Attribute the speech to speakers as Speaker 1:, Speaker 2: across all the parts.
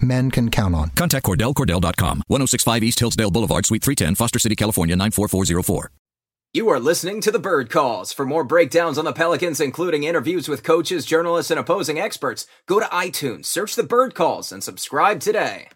Speaker 1: men can count on.
Speaker 2: Contact Cordell, CordellCordell.com, 1065 East Hillsdale Boulevard, Suite 310, Foster City, California, 94404.
Speaker 3: You are listening to the Bird Calls. For more breakdowns on the Pelicans, including interviews with coaches, journalists, and opposing experts, go to iTunes, search the Bird Calls, and subscribe today.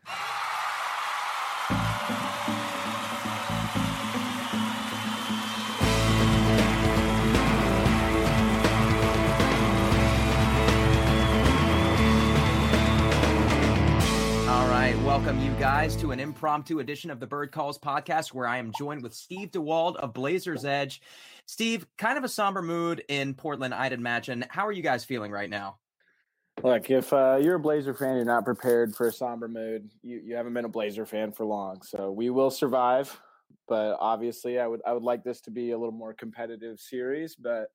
Speaker 3: Guys to an impromptu edition of the Bird Calls podcast where I am joined with Steve DeWald of Blazers Edge. Steve, kind of a somber mood in Portland, I'd imagine. How are you guys feeling right now?
Speaker 4: Look, if uh, you're a Blazer fan, you're not prepared for a somber mood. You you haven't been a Blazer fan for long, so we will survive. But obviously, I would I would like this to be a little more competitive series. But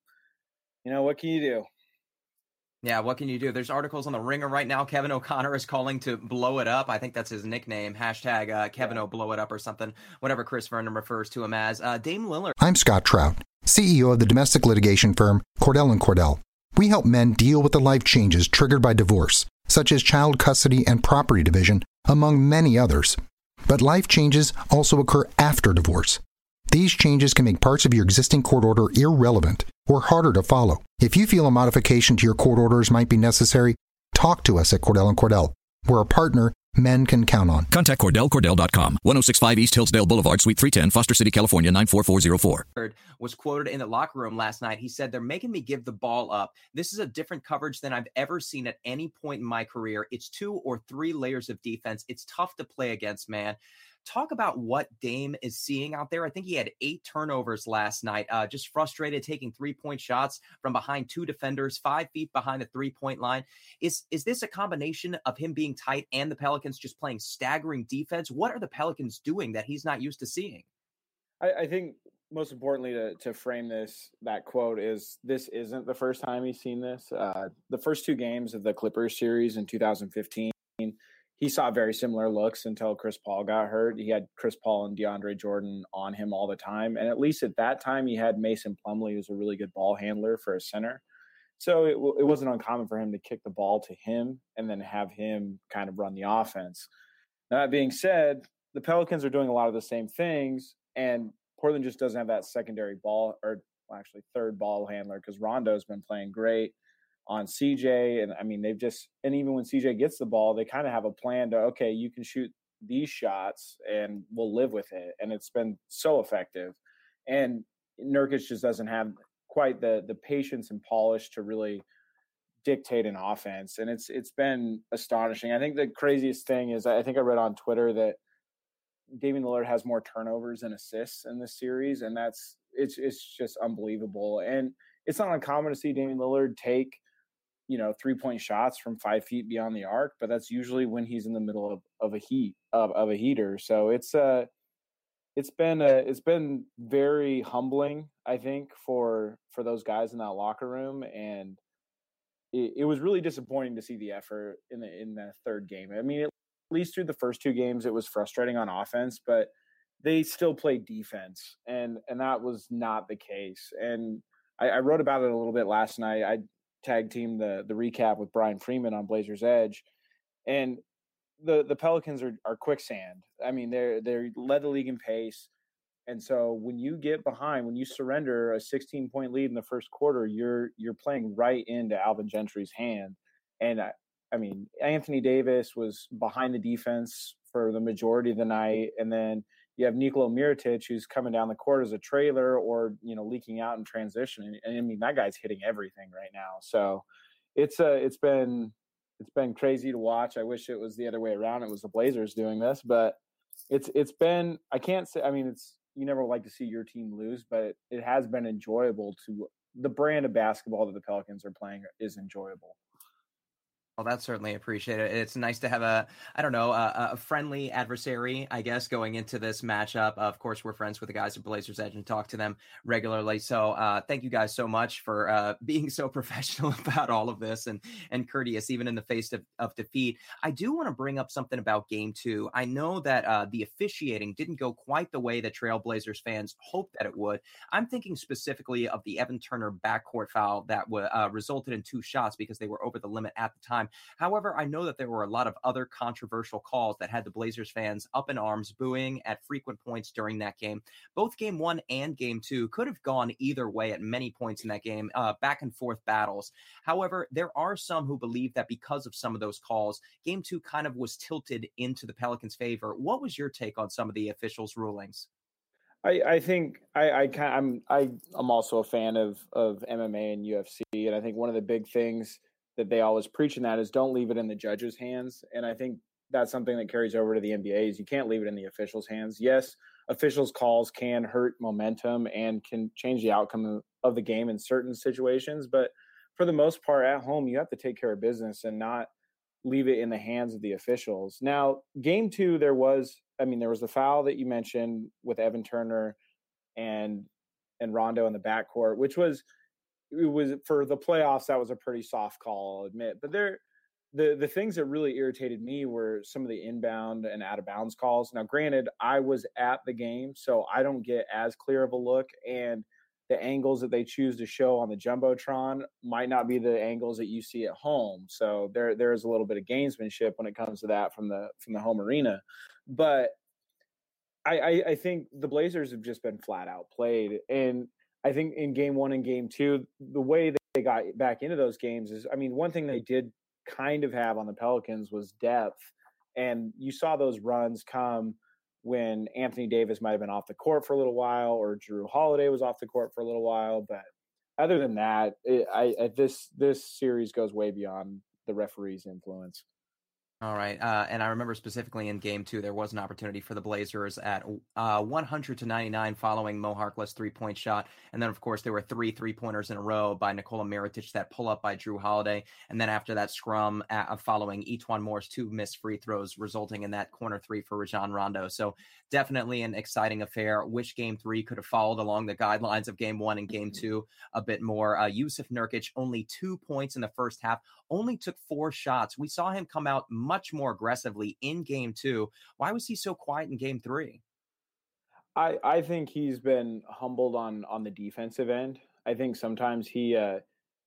Speaker 4: you know what can you do?
Speaker 3: Yeah, what can you do? There's articles on the Ringer right now. Kevin O'Connor is calling to blow it up. I think that's his nickname. Hashtag uh, Kevin O blow it up or something. Whatever Chris Vernon refers to him as. Uh, Dame Lillard.
Speaker 1: I'm Scott Trout, CEO of the domestic litigation firm Cordell and Cordell. We help men deal with the life changes triggered by divorce, such as child custody and property division, among many others. But life changes also occur after divorce. These changes can make parts of your existing court order irrelevant or harder to follow. If you feel a modification to your court orders might be necessary, talk to us at Cordell and Cordell. We're a partner men can count on.
Speaker 2: Contact CordellCordell.com, 1065 East Hillsdale Boulevard, Suite 310, Foster City, California, 94404.
Speaker 3: Was quoted in the locker room last night. He said, They're making me give the ball up. This is a different coverage than I've ever seen at any point in my career. It's two or three layers of defense. It's tough to play against, man talk about what Dame is seeing out there. I think he had eight turnovers last night, uh, just frustrated taking three point shots from behind two defenders, five feet behind the three point line. Is is this a combination of him being tight and the Pelicans just playing staggering defense? What are the Pelicans doing that he's not used to seeing?
Speaker 4: I, I think most importantly to, to frame this that quote is this isn't the first time he's seen this. Uh, the first two games of the Clippers series in 2015 he saw very similar looks until Chris Paul got hurt. He had Chris Paul and DeAndre Jordan on him all the time. And at least at that time, he had Mason Plumlee, who's a really good ball handler for a center. So it, it wasn't uncommon for him to kick the ball to him and then have him kind of run the offense. Now, that being said, the Pelicans are doing a lot of the same things, and Portland just doesn't have that secondary ball or well, actually third ball handler because Rondo's been playing great on CJ. And I mean, they've just, and even when CJ gets the ball, they kind of have a plan to, okay, you can shoot these shots and we'll live with it. And it's been so effective. And Nurkic just doesn't have quite the the patience and polish to really dictate an offense. And it's it's been astonishing. I think the craziest thing is I think I read on Twitter that Damian Lillard has more turnovers and assists in this series, and that's it's it's just unbelievable. And it's not uncommon to see Damian Lillard take you know three point shots from five feet beyond the arc but that's usually when he's in the middle of, of a heat of, of a heater. So it's uh it's been a, it's been very humbling i think for for those guys in that locker room and it, it was really disappointing to see the effort in the in the third game. I mean at least through the first two games it was frustrating on offense but they still played defense and and that was not the case. And I, I wrote about it a little bit last night. I tag team the the recap with Brian Freeman on Blazers Edge, and the the Pelicans are are quicksand. I mean, they're they're led the league in pace, and so when you get behind, when you surrender a 16 point lead in the first quarter, you're you're playing right into Alvin Gentry's hand, and I, I mean Anthony Davis was behind the defense for the majority of the night, and then you have Nikola Mirotic who's coming down the court as a trailer or you know leaking out in transition, and, and I mean that guy's hitting everything right now. So it's uh it's been it's been crazy to watch. I wish it was the other way around. It was the Blazers doing this, but it's it's been I can't say I mean it's you never like to see your team lose, but it has been enjoyable to the brand of basketball that the Pelicans are playing is enjoyable.
Speaker 3: Well, that's certainly appreciated. It's nice to have a, I don't know, a, a, friendly adversary, I guess, going into this matchup. Of course, we're friends with the guys at Blazers Edge and talk to them regularly. So, uh, thank you guys so much for uh, being so professional about all of this and and courteous, even in the face of, of defeat. I do want to bring up something about Game Two. I know that uh, the officiating didn't go quite the way that Trailblazers fans hoped that it would. I'm thinking specifically of the Evan Turner backcourt foul that w- uh, resulted in two shots because they were over the limit at the time time. However, I know that there were a lot of other controversial calls that had the Blazers fans up in arms, booing at frequent points during that game. Both game one and game two could have gone either way at many points in that game, uh, back and forth battles. However, there are some who believe that because of some of those calls, game two kind of was tilted into the Pelicans' favor. What was your take on some of the officials' rulings?
Speaker 4: I, I think I, I I'm I, I'm also a fan of of MMA and UFC, and I think one of the big things that they always preach in that is don't leave it in the judges' hands. And I think that's something that carries over to the NBA is you can't leave it in the officials' hands. Yes, officials' calls can hurt momentum and can change the outcome of the game in certain situations, but for the most part at home you have to take care of business and not leave it in the hands of the officials. Now, game 2 there was I mean there was the foul that you mentioned with Evan Turner and and Rondo in the backcourt, which was it was for the playoffs that was a pretty soft call i'll admit but there the the things that really irritated me were some of the inbound and out of bounds calls. Now granted i was at the game so i don't get as clear of a look and the angles that they choose to show on the jumbotron might not be the angles that you see at home so there there is a little bit of gamesmanship when it comes to that from the from the home arena but I, I, I think the Blazers have just been flat out played, and I think in game one and game two, the way they got back into those games is, I mean, one thing they did kind of have on the Pelicans was depth. And you saw those runs come when Anthony Davis might have been off the court for a little while or Jrue Holiday was off the court for a little while. But other than that, it, I, I, this this series goes way beyond the referee's influence.
Speaker 3: All right. Uh, and I remember specifically in game two, there was an opportunity for the Blazers at uh, 100 to 99 following Mo Harkless three point shot. And then, of course, there were three three pointers in a row by Nikola Mirotic, that pull up by Jrue Holiday. And then after that scrum uh, following E'Twaun Moore's two missed free throws, resulting in that corner three for Rajon Rondo. So definitely an exciting affair. Wish game three could have followed along the guidelines of game one and game mm-hmm. two a bit more. Uh, Jusuf Nurkic, only two points in the first half, only took four shots. We saw him come out much more aggressively in game two. Why was he so quiet in game three?
Speaker 4: I, I think he's been humbled on on the defensive end. I think sometimes he uh,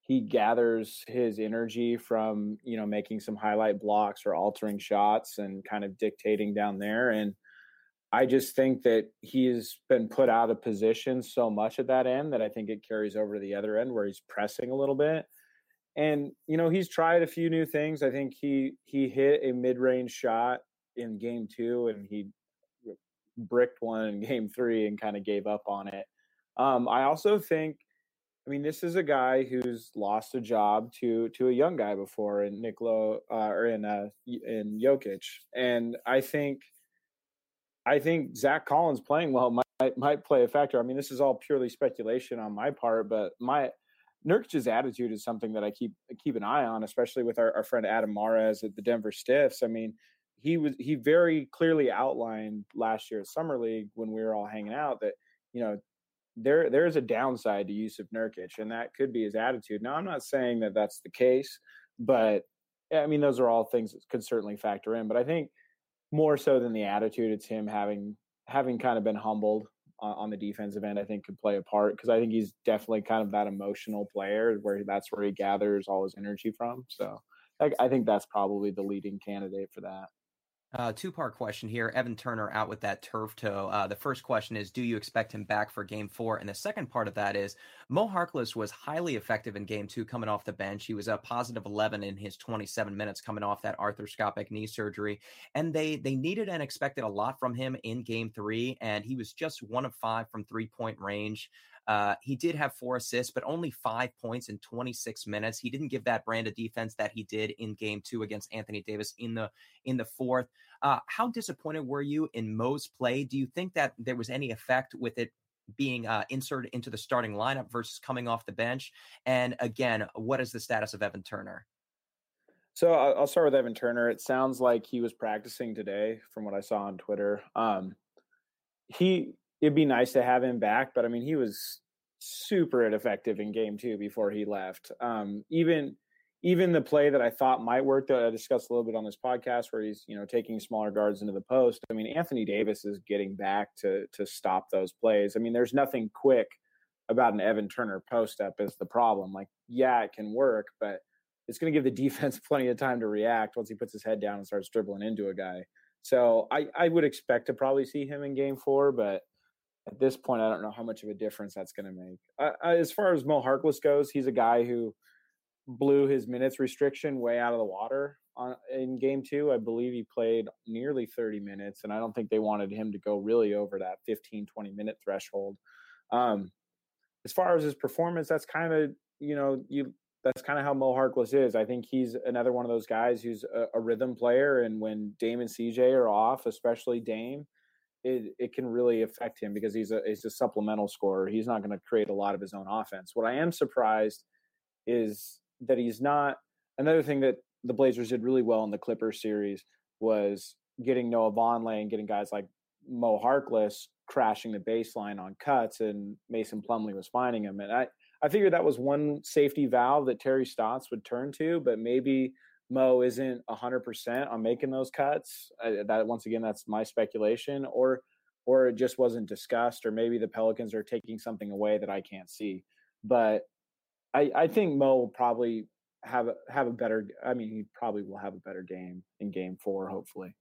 Speaker 4: he gathers his energy from you know making some highlight blocks or altering shots and kind of dictating down there. And I just think that he's been put out of position so much at that end that I think it carries over to the other end where he's pressing a little bit and you know he's tried a few new things. I think he he hit a mid range shot in game two, and he bricked one in game three and kind of gave up on it. Um, I also think, I mean, this is a guy who's lost a job to to a young guy before in Nikola uh, or in uh, in Jokic, and I think I think Zach Collins playing well might might play a factor. I mean, this is all purely speculation on my part, but my Nurkic's attitude is something that I keep keep an eye on, especially with our, our friend Adam Mares at the Denver Stiffs. I mean, he was he very clearly outlined last year at Summer League when we were all hanging out that you know there there is a downside to Jusuf Nurkic, and that could be his attitude. Now, I'm not saying that that's the case, but I mean those are all things that could certainly factor in. But I think more so than the attitude, it's him having having kind of been humbled on, the defensive end, I think could play a part because I think he's definitely kind of that emotional player where that's where he gathers all his energy from. So I, I think that's probably the leading candidate for that.
Speaker 3: Uh, two part question here. Evan Turner out with that turf toe. Uh, the first question is Do you expect him back for game four? And the second part of that is Mo Harkless was highly effective in game two coming off the bench. He was a positive 11 in his 27 minutes coming off that arthroscopic knee surgery. And they, they needed and expected a lot from him in game three. And he was just one of five from three point range. Uh, he did have four assists, but only five points in 26 minutes. He didn't give that brand of defense that he did in game two against Anthony Davis in the in the fourth. Uh, how disappointed were you in Mo's play? Do you think that there was any effect with it being uh, inserted into the starting lineup versus coming off the bench? And again, what is the status of Evan Turner?
Speaker 4: So I'll start with Evan Turner. It sounds like he was practicing today, from what I saw on Twitter. Um, he it'd be nice to have him back, but I mean, he was super ineffective in game two before he left. Um, even even the play that I thought might work that I discussed a little bit on this podcast, where he's you know taking smaller guards into the post. I mean, Anthony Davis is getting back to to stop those plays. I mean, there's nothing quick about an Evan Turner post up is the problem. Like, yeah, it can work, but it's going to give the defense plenty of time to react once he puts his head down and starts dribbling into a guy. So I, I would expect to probably see him in game four, but at this point, I don't know how much of a difference that's going to make. Uh, as far as Mo Harkless goes, he's a guy who blew his minutes restriction way out of the water on, in game two. I believe he played nearly 30 minutes, and I don't think they wanted him to go really over that 15, 20 minute threshold. Um, as far as his performance, that's kind of, you know, you that's kind of how Mo Harkless is. I think he's another one of those guys who's a, a rhythm player, and when Dame and CJ are off, especially Dame, it, it can really affect him because he's a he's a supplemental scorer. He's not going to create a lot of his own offense. What I am surprised is that he's not. Another thing that the Blazers did really well in the Clippers series was getting Noah Vonleh and getting guys like Mo Harkless crashing the baseline on cuts, and Mason Plumlee was finding him. And I I figured that was one safety valve that Terry Stotts would turn to, but maybe Mo isn't 100% on making those cuts. I, that once again, that's my speculation, or or it just wasn't discussed, or maybe the Pelicans are taking something away that I can't see. But I, I think Mo will probably have a, have a better. I mean, he probably will have a better game in Game Four, hopefully.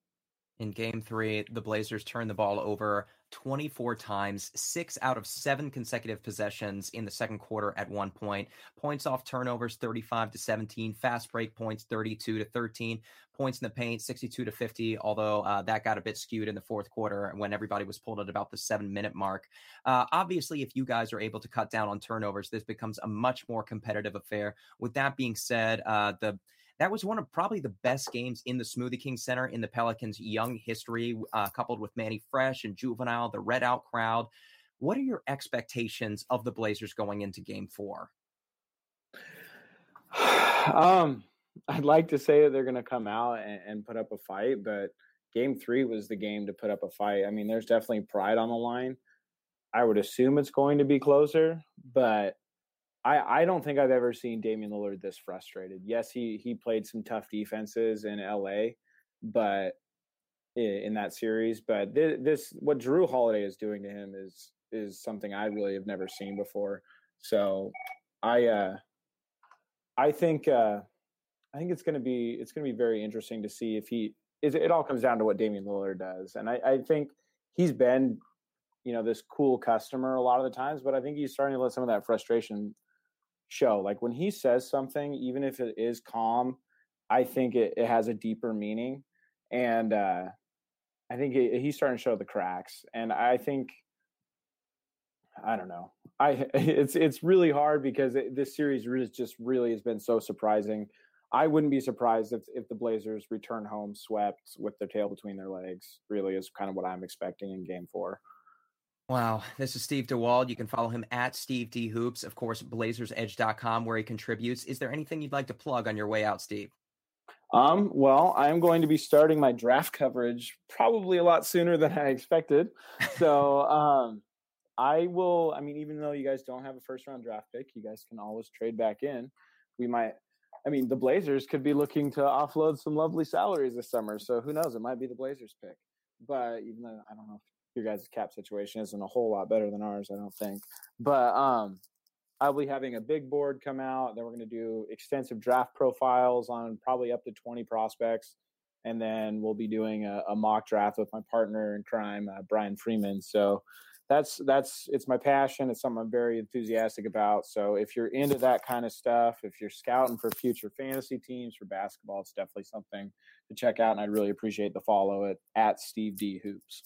Speaker 3: In game three, the Blazers turned the ball over 24 times, six out of seven consecutive possessions in the second quarter at one point. Points off turnovers 35 to 17, fast break points 32 to 13, points in the paint 62 to 50, although uh, that got a bit skewed in the fourth quarter when everybody was pulled at about the seven minute mark. Uh, obviously, if you guys are able to cut down on turnovers, this becomes a much more competitive affair. With that being said, uh, the that was one of probably the best games in the Smoothie King Center in the Pelicans' young history, uh, coupled with Mannie Fresh and Juvenile, the red out crowd. What are your expectations of the Blazers going into game four?
Speaker 4: Um, I'd like to say that they're going to come out and, and, put up a fight, but game three was the game to put up a fight. I mean, there's definitely pride on the line. I would assume it's going to be closer, but I, I don't think I've ever seen Damian Lillard this frustrated. Yes, he he played some tough defenses in LA, but in that series, but this, this what Jrue Holiday is doing to him is is something I really have never seen before. So I uh I think uh I think it's gonna be it's gonna be very interesting to see if he is it all comes down to what Damian Lillard does. And I, I think he's been, you know, this cool customer a lot of the times, but I think he's starting to let some of that frustration show. Like when he says something, even if it is calm, I think it, it has a deeper meaning. And uh, I think it, he's starting to show the cracks. And I think, I don't know. I it's it's really hard because it, this series really just really has been so surprising. I wouldn't be surprised if if the Blazers return home swept with their tail between their legs. Really is kind of what I'm expecting in Game Four.
Speaker 3: Wow. This is Steve DeWald. You can follow him at Steve D Hoops, of course, blazersedge.com, where he contributes. Is there anything you'd like to plug on your way out, Steve?
Speaker 4: Um, well, I'm going to be starting my draft coverage probably a lot sooner than I expected. So um, I will, I mean, even though you guys don't have a first round draft pick, you guys can always trade back in. We might, I mean, the Blazers could be looking to offload some lovely salaries this summer. So who knows? It might be the Blazers pick. But even though I don't know your guys' cap situation isn't a whole lot better than ours, I don't think. But um, I'll be having a big board come out. Then we're going to do extensive draft profiles on probably up to 20 prospects. And then we'll be doing a, a mock draft with my partner in crime, uh, Brian Freeman. So that's that's it's my passion. It's something I'm very enthusiastic about. So if you're into that kind of stuff, if you're scouting for future fantasy teams for basketball, it's definitely something to check out. And I'd really appreciate the follow at Steve D Hoops.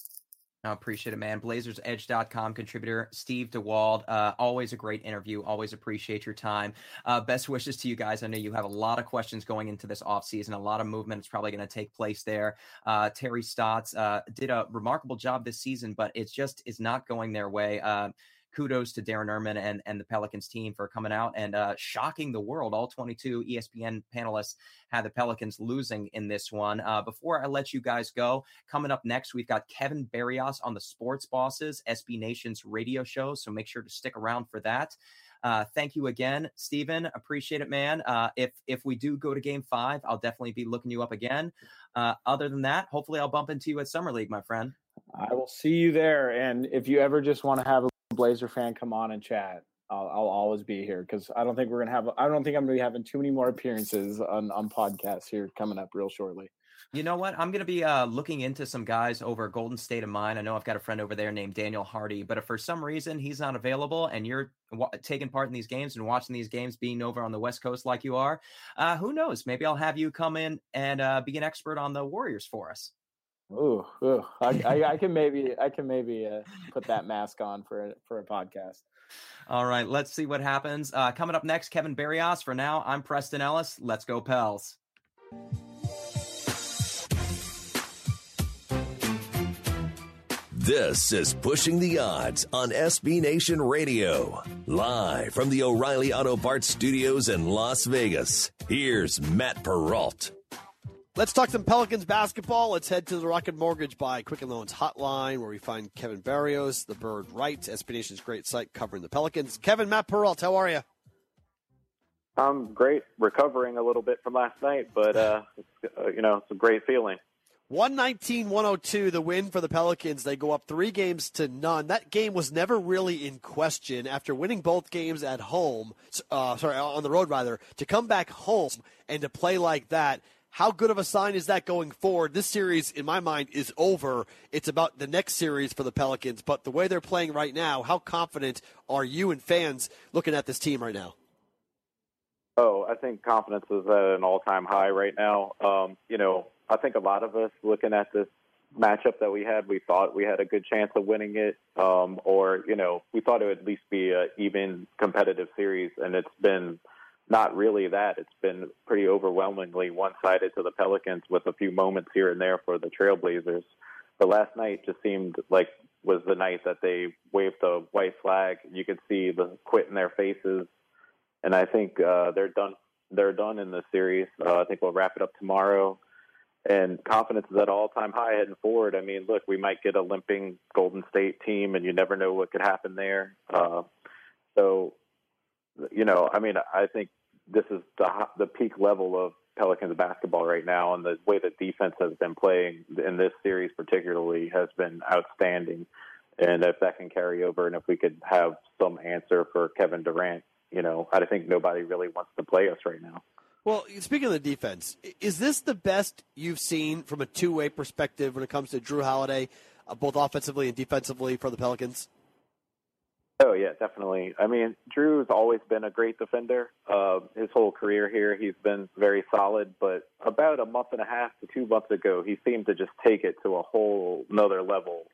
Speaker 3: I appreciate it, man. BlazersEdge.com contributor Steve DeWald. Uh, always a great interview. Always appreciate your time. Uh, best wishes to you guys. I know you have a lot of questions going into this offseason, a lot of movement is probably going to take place there. Uh, Terry Stotts uh, did a remarkable job this season, but it just is not going their way. Kudos to Darren Erman and, and the Pelicans team for coming out and uh, shocking the world. All 22 ESPN panelists had the Pelicans losing in this one. Uh, before I let you guys go, coming up next, we've got Kevin Barrios on the Sports Bosses, SB Nation's radio show. So make sure to stick around for that. Uh, thank you again, Stephen. Appreciate it, man. Uh, if if we do go to Game Five, I'll definitely be looking you up again. Uh, other than that, hopefully, I'll bump into you at Summer League, my friend.
Speaker 4: I will see you there. And if you ever just want to have a Blazer fan come on and chat, I'll, I'll always be here because I don't think we're gonna have. I don't think I'm gonna be having too many more appearances on on podcasts here coming up real shortly.
Speaker 3: You know what? I'm going to be uh, looking into some guys over Golden State of Mind. I know I've got a friend over there named Daniel Hardy, but if for some reason he's not available and you're w- taking part in these games and watching these games, being over on the West Coast like you are, uh, who knows? Maybe I'll have you come in and uh, be an expert on the Warriors for us.
Speaker 4: Ooh, ooh. I, I, I, can maybe I can maybe uh, put that mask on for a, for a podcast.
Speaker 3: All right, let's see what happens. Uh, coming up next, Kevin Barrios. For now, I'm Preston Ellis. Let's go, Pels.
Speaker 5: This is Pushing the Odds on SB Nation Radio. Live from the O'Reilly Auto Parts Studios in Las Vegas. Here's Matt Perrault.
Speaker 6: Let's talk some Pelicans basketball. Let's head to the Rocket Mortgage by Quicken Loans Hotline, where we find Kevin Barrios, the Bird Right, SB Nation's great site covering the Pelicans. Kevin, Matt Perrault, how are you?
Speaker 7: I'm great, recovering a little bit from last night, but uh, uh, you know, it's a great feeling.
Speaker 6: 119-102, the win for the Pelicans. They go up three games to none. That game was never really in question after winning both games at home. Uh, sorry, on the road rather. To come back home and to play like that, how good of a sign is that going forward? This series, in my mind, is over. It's about the next series for the Pelicans. But the way they're playing right now, how confident are you and fans looking at this team right now?
Speaker 7: Oh, I think confidence is at an all-time high right now. Um, you know, I think a lot of us looking at this matchup that we had, we thought we had a good chance of winning it, um, or you know, we thought it would at least be an even competitive series, and it's been not really that. It's been pretty overwhelmingly one-sided to the Pelicans, with a few moments here and there for the Trailblazers. But last night just seemed like was the night that they waved the white flag. You could see the quit in their faces, and I think uh, they're done. They're done in the series. Uh, I think we'll wrap it up tomorrow and confidence is at all time high heading forward. I mean, look, we might get a limping Golden State team, and you never know what could happen there. Uh, so, you know, I mean, I think this is the the peak level of Pelicans basketball right now, and the way that defense has been playing in this series, particularly, has been outstanding. And if that can carry over, and if we could have some answer for Kevin Durant, you know, I think nobody really wants to play us right now.
Speaker 6: Well, speaking of the defense, is this the best you've seen from a two way perspective when it comes to Jrue Holiday, uh, both offensively and defensively for the Pelicans?
Speaker 7: Oh yeah, definitely. I mean, Jrue's always been a great defender. Uh, his whole career here, he's been very solid. But about a month and a half to two months ago, he seemed to just take it to a whole another level.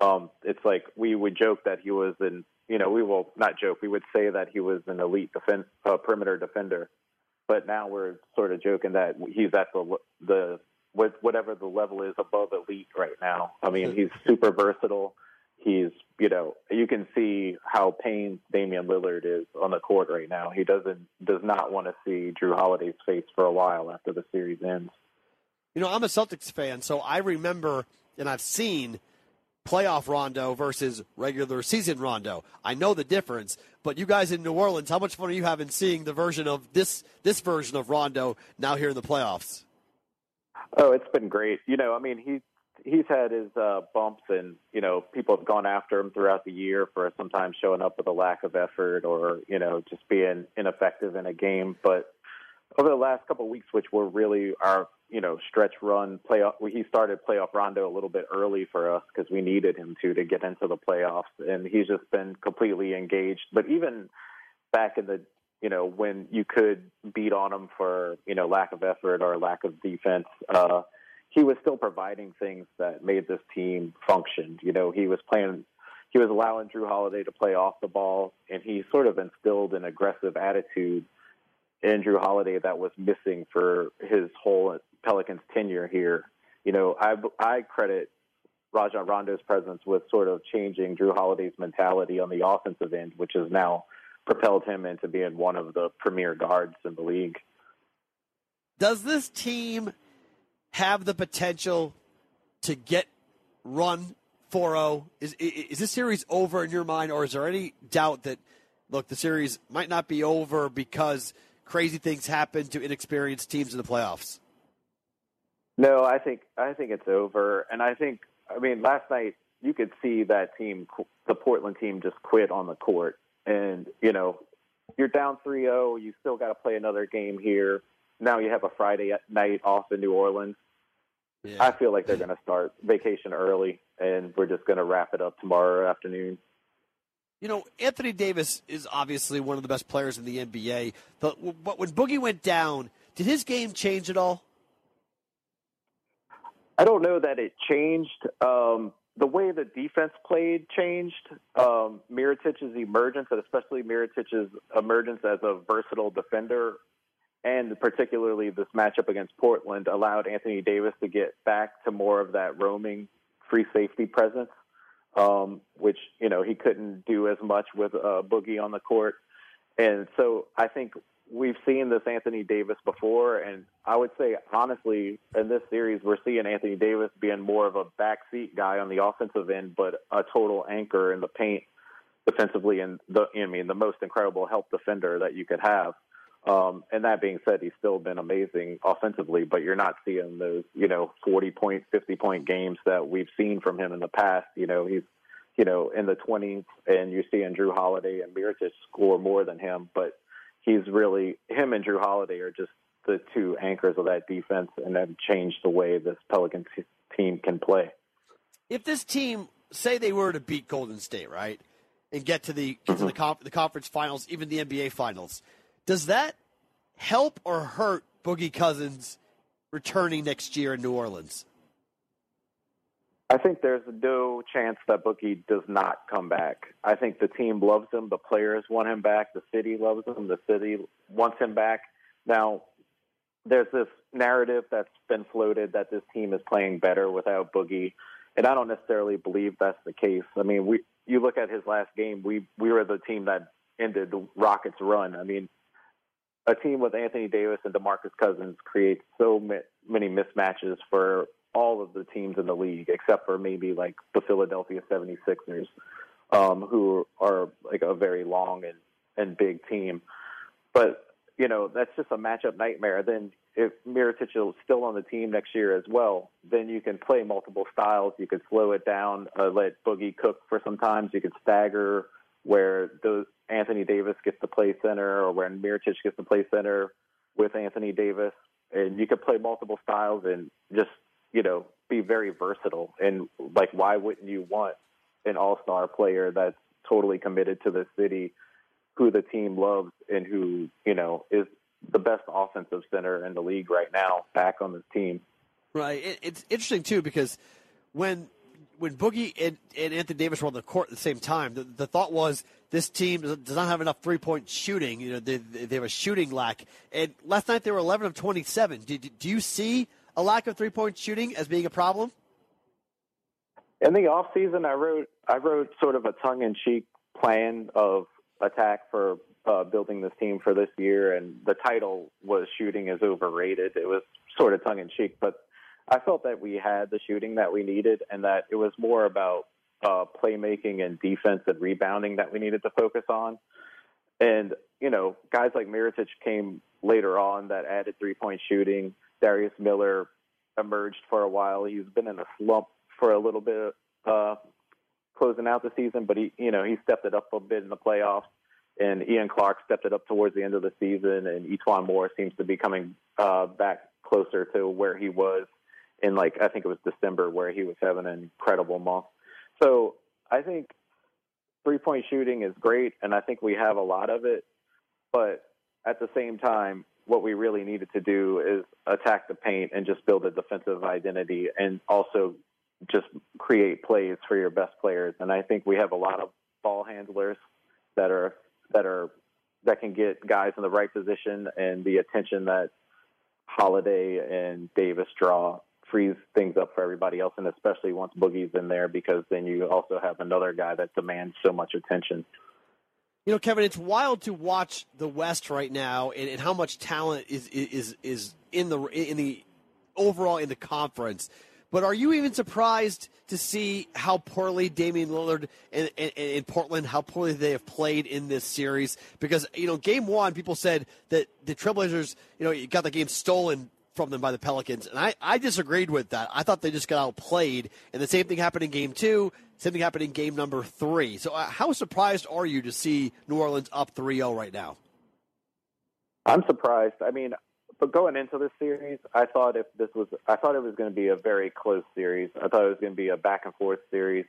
Speaker 7: Um, it's like we would joke that he was an, you know, we will not joke. We would say that he was an elite defense, uh, perimeter defender but now we're sort of joking that he's at the the whatever the level is above elite right now. I mean, he's super versatile. He's you know you can see how pained Damian Lillard is on the court right now. He doesn't does not want to see Jrue Holiday's face for a while after the series ends.
Speaker 6: You know, I'm a Celtics fan, so I remember and I've seen playoff Rondo versus regular season Rondo. I know the difference, but you guys in New Orleans, how much fun are you having seeing the version of this this version of Rondo now here in the playoffs?
Speaker 7: Oh, it's been great. You know, I mean, he he's had his uh, bumps, and you know, people have gone after him throughout the year for sometimes showing up with a lack of effort or you know just being ineffective in a game. But over the last couple of weeks, which were really our you know stretch run playoff. He started playoff Rondo a little bit early for us because we needed him to to get into the playoffs, and he's just been completely engaged. But even back in the you know when you could beat on him for you know lack of effort or lack of defense. Uh, he was still providing things that made this team function. You know, he was playing he was allowing Jrue Holiday to play off the ball, and he sort of instilled an aggressive attitude in Jrue Holiday that was missing for his whole Pelicans tenure here. You know, I I credit Rajon Rondo's presence with sort of changing Jrue Holiday's mentality on the offensive end, which has now propelled him into being one of the premier guards in the league.
Speaker 6: Does this team have the potential to get run 4-0? Is is this series over in your mind, or is there any doubt that look the series might not be over because crazy things happen to inexperienced teams in the playoffs?
Speaker 7: No, I think I think it's over, and I think I mean last night you could see that team, the Portland team, just quit on the court, and you know you're down 3-0, you still got to play another game here. Now you have a Friday night off in New Orleans. Yeah. I feel like they're going to start vacation early, and we're just going to wrap it up tomorrow afternoon.
Speaker 6: You know, Anthony Davis is obviously one of the best players in the NBA. But, but when Boogie went down, did his game change at all?
Speaker 7: I don't know that it changed. Um, the way the defense played changed. Um, emergence, and especially Mirotic's emergence as a versatile defender, and particularly this matchup against Portland, allowed Anthony Davis to get back to more of that roaming free safety presence, um, which you know he couldn't do as much with uh, Boogie on the court. And so I think we've seen this Anthony Davis before, and I would say honestly, in this series, we're seeing Anthony Davis being more of a backseat guy on the offensive end, but a total anchor in the paint defensively, and the I mean the most incredible help defender that you could have. Um, and that being said, he's still been amazing offensively, but you're not seeing those, you know, 40 point, 50 point games that we've seen from him in the past. You know, he's, you know, in the 20s, and you're seeing Jrue Holiday and Mirotic score more than him, but he's really him and Jrue Holiday are just the two anchors of that defense, and have changed the way this Pelicans team can play.
Speaker 6: If this team, say they were to beat Golden State, right, and get to the get to the, mm-hmm. the conference finals, even the NBA finals, does that help or hurt Boogie Cousins returning next year in New Orleans?
Speaker 7: I think there's no chance that Boogie does not come back. I think the team loves him. The players want him back. The city loves him. The city wants him back. Now, there's this narrative that's been floated that this team is playing better without Boogie, and I don't necessarily believe that's the case. I mean, we you look at his last game, we we were the team that ended the Rockets' run. I mean, a team with Anthony Davis and DeMarcus Cousins creates so many mismatches for all of the teams in the league except for maybe like the Philadelphia 76ers, um, who are like a very long and, and big team. But, you know, that's just a matchup nightmare. Then if Mirotic is still on the team next year as well, then you can play multiple styles. You could slow it down, uh, let Boogie cook for some times. You could stagger where those Anthony Davis gets to play center or when Mirotic gets to play center with Anthony Davis. And you could play multiple styles and just you know, be very versatile. And like, why wouldn't you want an all star player that's totally committed to the city, who the team loves, and who, you know, is the best offensive center in the league right now back on the team?
Speaker 6: Right. It's interesting, too, because when when Boogie and, and, Anthony Davis were on the court at the same time, the, the thought was this team does not have enough three point shooting. You know, they, they have a shooting lack. And last night they were 11 of 27. Do, do you see a lack of three point shooting as being a problem?
Speaker 7: In the off season, I wrote I wrote sort of a tongue in cheek plan of attack for uh, building this team for this year, and the title was "Shooting is Overrated." It was sort of tongue in cheek, but I felt that we had the shooting that we needed, and that it was more about uh, playmaking and defense and rebounding that we needed to focus on. And you know, guys like Mirotic came later on that added three point shooting. Darius Miller emerged for a while. He's been in a slump for a little bit, uh, closing out the season, but he, you know, he stepped it up a bit in the playoffs. And Ian Clark stepped it up towards the end of the season, and E'Twaun Moore seems to be coming uh, back closer to where he was in, like I think it was December, where he was having an incredible month. So I think three point shooting is great, and I think we have a lot of it. But at the same time, what we really needed to do is attack the paint and just build a defensive identity and also just create plays for your best players. And I think we have a lot of ball handlers that are that are that can get guys in the right position and the attention that Holiday and Davis draw frees things up for everybody else, and especially once Boogie's in there, because then you also have another guy that demands so much attention.
Speaker 6: You know, Kevin, it's wild to watch the West right now, and, and how much talent is is is in the in the overall in the conference. But are you even surprised to see how poorly Damian Lillard and, in Portland, how poorly they have played in this series? Because, you know, game one, people said that the Trailblazers, you know, got the game stolen from them by the Pelicans. And I, I disagreed with that. I thought they just got outplayed. And the same thing happened in game two. Same thing happened in game number three. So, uh, how surprised are you to see New Orleans up 3 0 right now?
Speaker 7: I'm surprised. I mean, but going into this series, I thought if this was, I thought it was going to be a very close series. I thought it was going to be a back and forth series,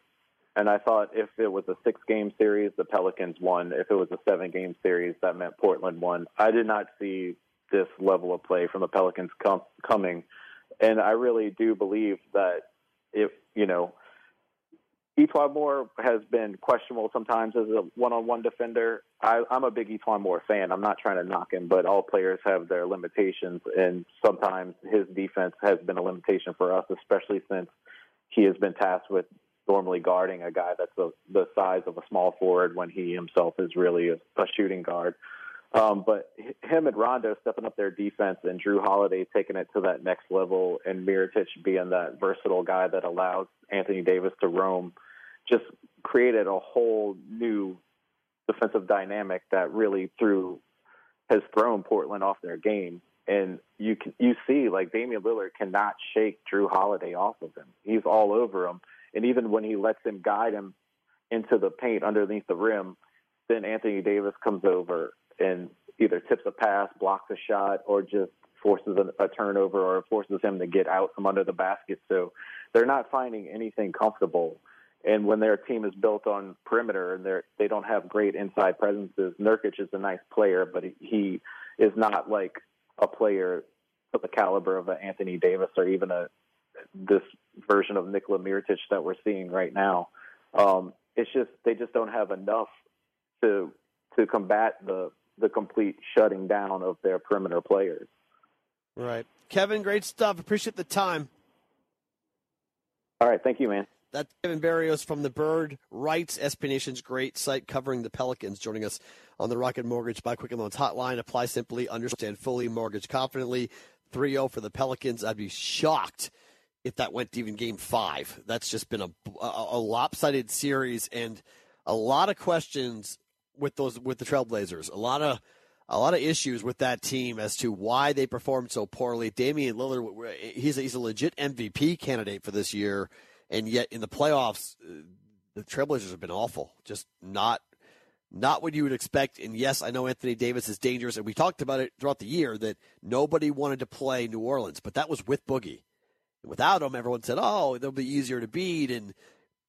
Speaker 7: and I thought if it was a six game series, the Pelicans won. If it was a seven game series, that meant Portland won. I did not see this level of play from the Pelicans com- coming, and I really do believe that if you know E'Twaun Moore has been questionable sometimes as a one-on-one defender. I, I'm a big E'Twaun Moore fan. I'm not trying to knock him, but all players have their limitations, and sometimes his defense has been a limitation for us, especially since he has been tasked with normally guarding a guy that's a, the size of a small forward when he himself is really a, a shooting guard. Um, but him and Rondo stepping up their defense and Jrue Holiday taking it to that next level and Mirotic being that versatile guy that allows Anthony Davis to roam just created a whole new defensive dynamic that really threw has thrown Portland off their game. And you can you see like Damian Lillard cannot shake Jrue Holiday off of him. He's all over him. And even when he lets him guide him into the paint underneath the rim, then Anthony Davis comes over and either tips a pass, blocks a shot, or just forces a, a, turnover or forces him to get out from under the basket. So they're not finding anything comfortable. And when their team is built on perimeter and they they don't have great inside presences, Nurkic is a nice player, but he, is not like a player of the caliber of Anthony Davis or even a this version of Nikola Mirotic that we're seeing right now. Um, it's just they just don't have enough to to combat the the complete shutting down of their perimeter players.
Speaker 6: Right. Kevin, great stuff. Appreciate the time.
Speaker 7: All right. Thank you, man.
Speaker 6: That's Kevin Barrios from the Bird Writes, SB Nation's great site covering the Pelicans, joining us on the Rocket Mortgage by Quicken Loans hotline. Apply simply, understand fully, mortgage confidently. 3 0 for the Pelicans. I'd be shocked if that went to even game five. That's just been a, a, a lopsided series and a lot of questions with those with the Trailblazers. A lot of a lot of issues with that team as to why they performed so poorly. Damian Lillard, he's a, he's a legit MVP candidate for this year, and yet in the playoffs, uh, the Trailblazers have been awful. Just not not what you would expect. And yes, I know Anthony Davis is dangerous, and we talked about it throughout the year that nobody wanted to play New Orleans, but that was with Boogie. And without him, everyone said, "Oh, they'll be easier to beat, and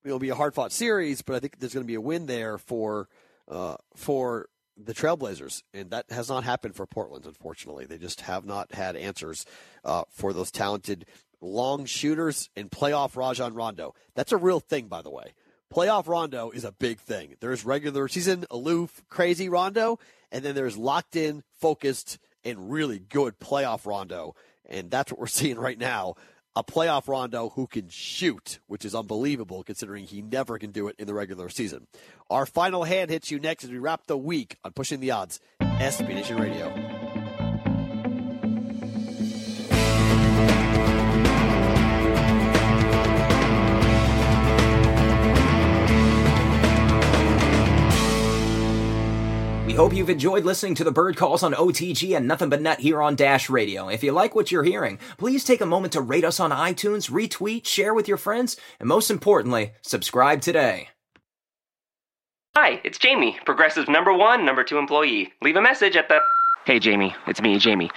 Speaker 6: it'll be a hard fought series." But I think there's going to be a win there for uh, for the Trailblazers, and that has not happened for Portland. Unfortunately, they just have not had answers uh, for those talented long shooters and playoff Rajon Rondo. That's a real thing, by the way. Playoff Rondo is a big thing. There's regular season, aloof, crazy Rondo, and then there's locked in, focused, and really good playoff Rondo. And that's what we're seeing right now a playoff Rondo who can shoot, which is unbelievable considering he never can do it in the regular season. Our final hand hits you next as we wrap the week on Pushing the Odds, SB Nation Radio.
Speaker 3: We hope you've enjoyed listening to the bird calls on OTG and Nothing But Net here on Dash Radio. If you like what you're hearing, please take a moment to rate us on iTunes, retweet, share with your friends, and most importantly, subscribe today.
Speaker 8: Hi, it's Jamie, Progressive number one, number two employee. Leave a message at the. Hey, Jamie, it's me, Jamie.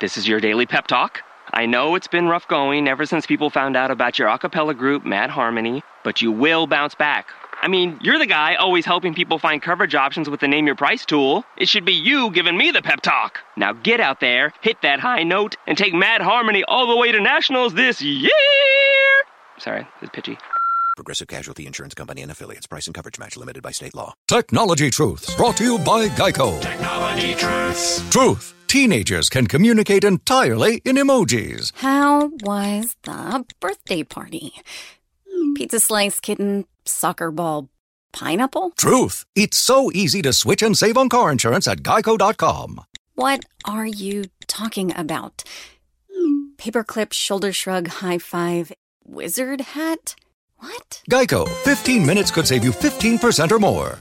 Speaker 8: This is your daily pep talk. I know it's been rough going ever since people found out about your a cappella group, Mad Harmony, but you will bounce back. I mean, you're the guy always helping people find coverage options with the Name Your Price tool. It should be you giving me the pep talk. Now get out there, hit that high note, and take Mad Harmony all the way to nationals this year. Sorry, it's pitchy.
Speaker 2: Progressive Casualty Insurance Company and affiliates. Price and coverage match limited by state law.
Speaker 9: Technology Truths brought to you by Geico.
Speaker 10: Technology Truths.
Speaker 9: Truth
Speaker 2: teenagers can communicate entirely in emojis.
Speaker 9: How was the birthday party? Pizza slice, kitten, soccer ball, pineapple?
Speaker 2: Truth. It's so easy to switch and save on car insurance at geico.com.
Speaker 9: What are you talking about? Paperclip, shoulder shrug, high five, wizard hat? What?
Speaker 2: Geico. 15 minutes could save you 15% or more.